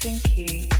thinking.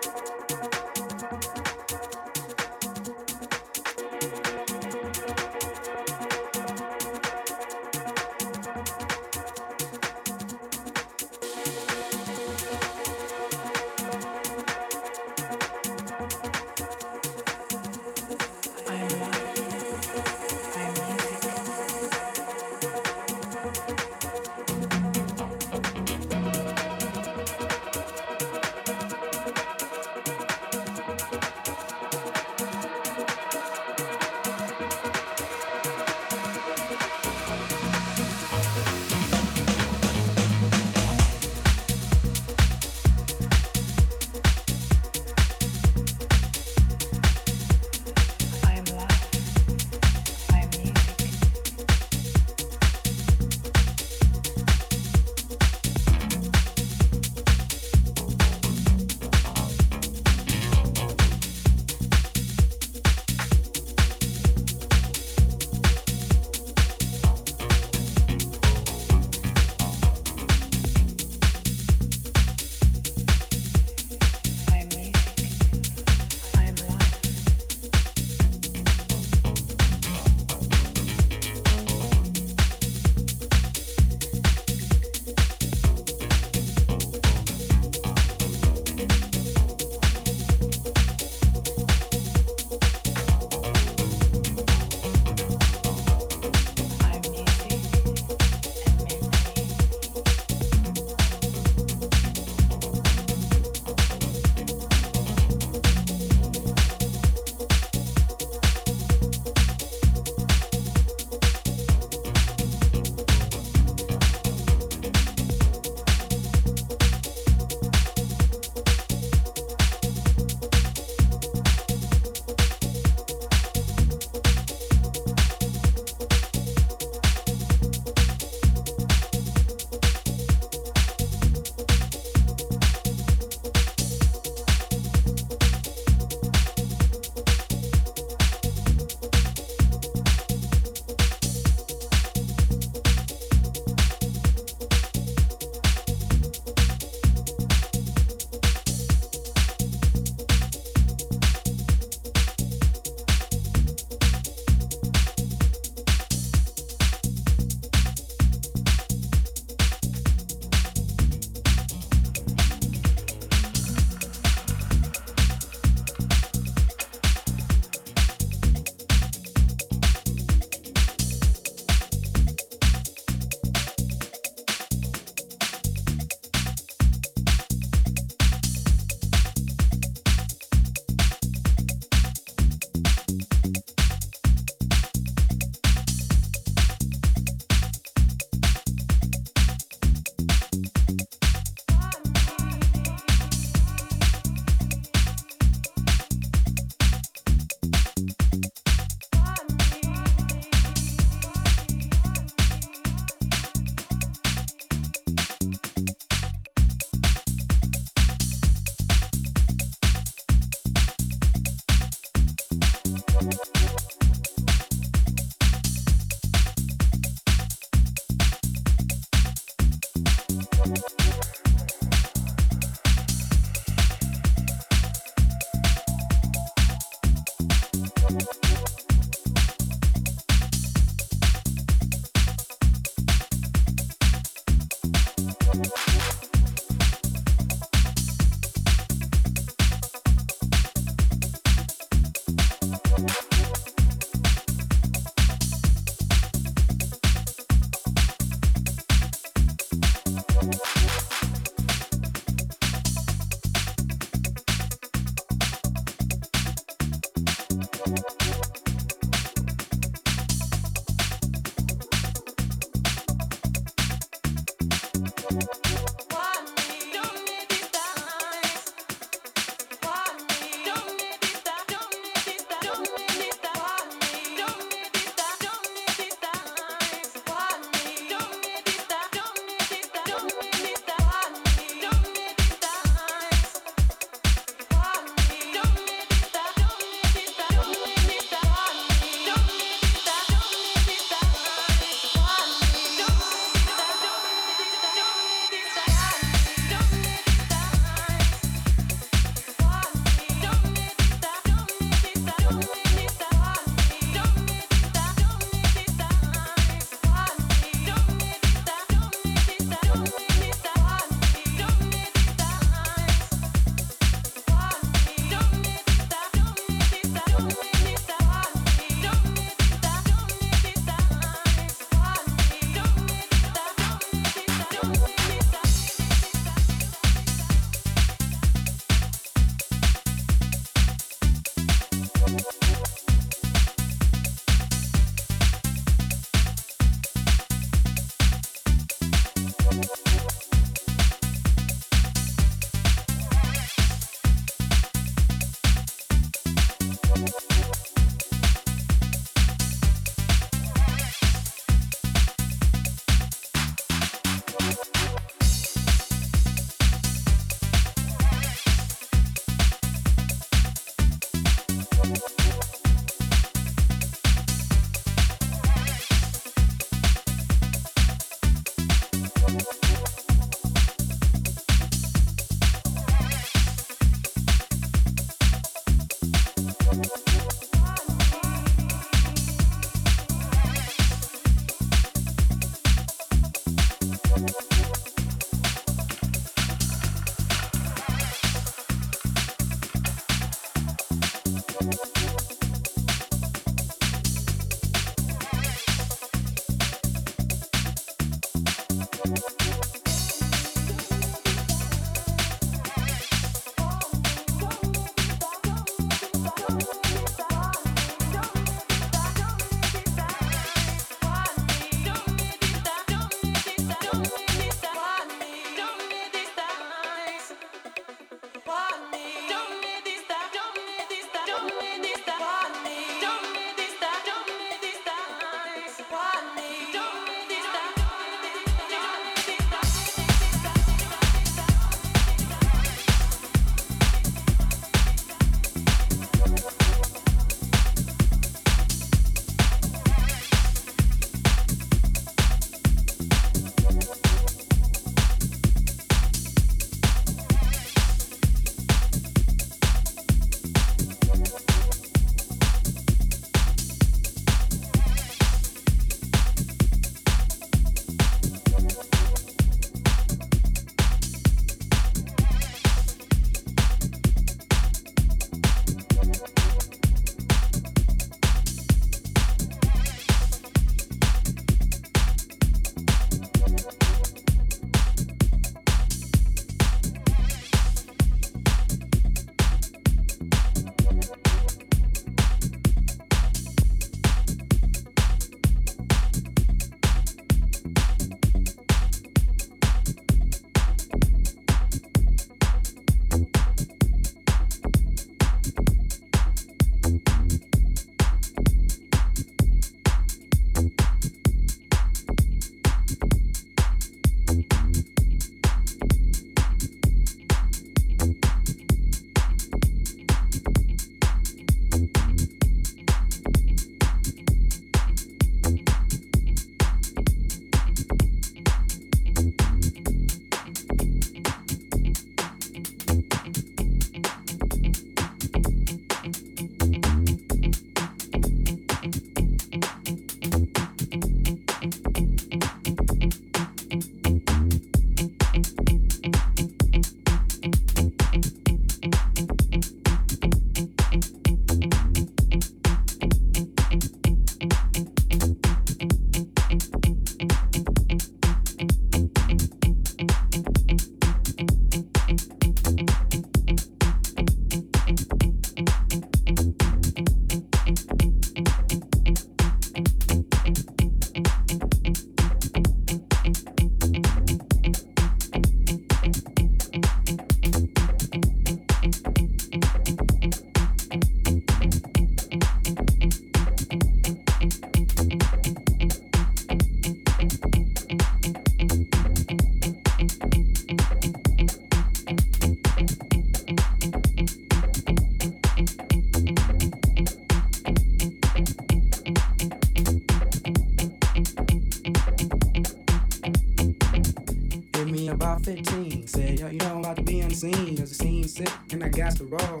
15. Said, yo, you know I'm about to be the scene. Cause the scene sick and I got to roll.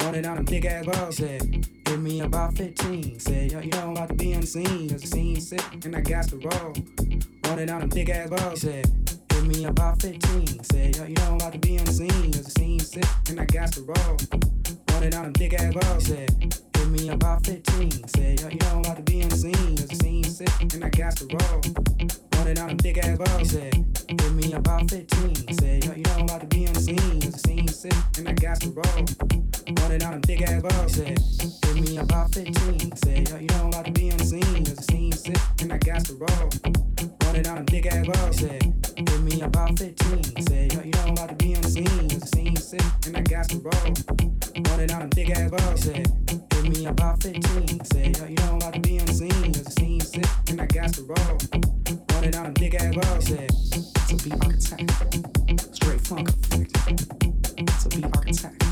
Running down them big ass balls. Said, hit me about 15. Said, yo, you know I'm about to be the scene. Cause the scene sick and I got to roll. Running down them big ass balls. Said, hit me about 15. Said, yo, you know I'm about to be the scene. Cause the scene sick and I got to roll. Running down them big ass balls. Said, hit me about 15. Said, yo, you know I'm about to be on the scene. Cause the scene sick and I got to roll. Running down them big ass balls. Said, hit me about 15. Said, yo, you know I'm about to be on the scene. Cause the scene sick and I got to roll. Running down them big ass balls. Said, hit me about 15. Said, yo, you know I'm about to be on the scene. Cause the scene sick and I got to roll. Running down them big ass balls. Said, hit me about 15. Said, yo, you know I'm about to be on the scene. Cause the scene sick and I got to roll. Running down them big ass balls. Said, me about 15. Said, yo, you know I'm about to be. Cause the scene sick and I got to roll. Running down them big ass balls. Said, to be architect. Straight funk effect. To be architect.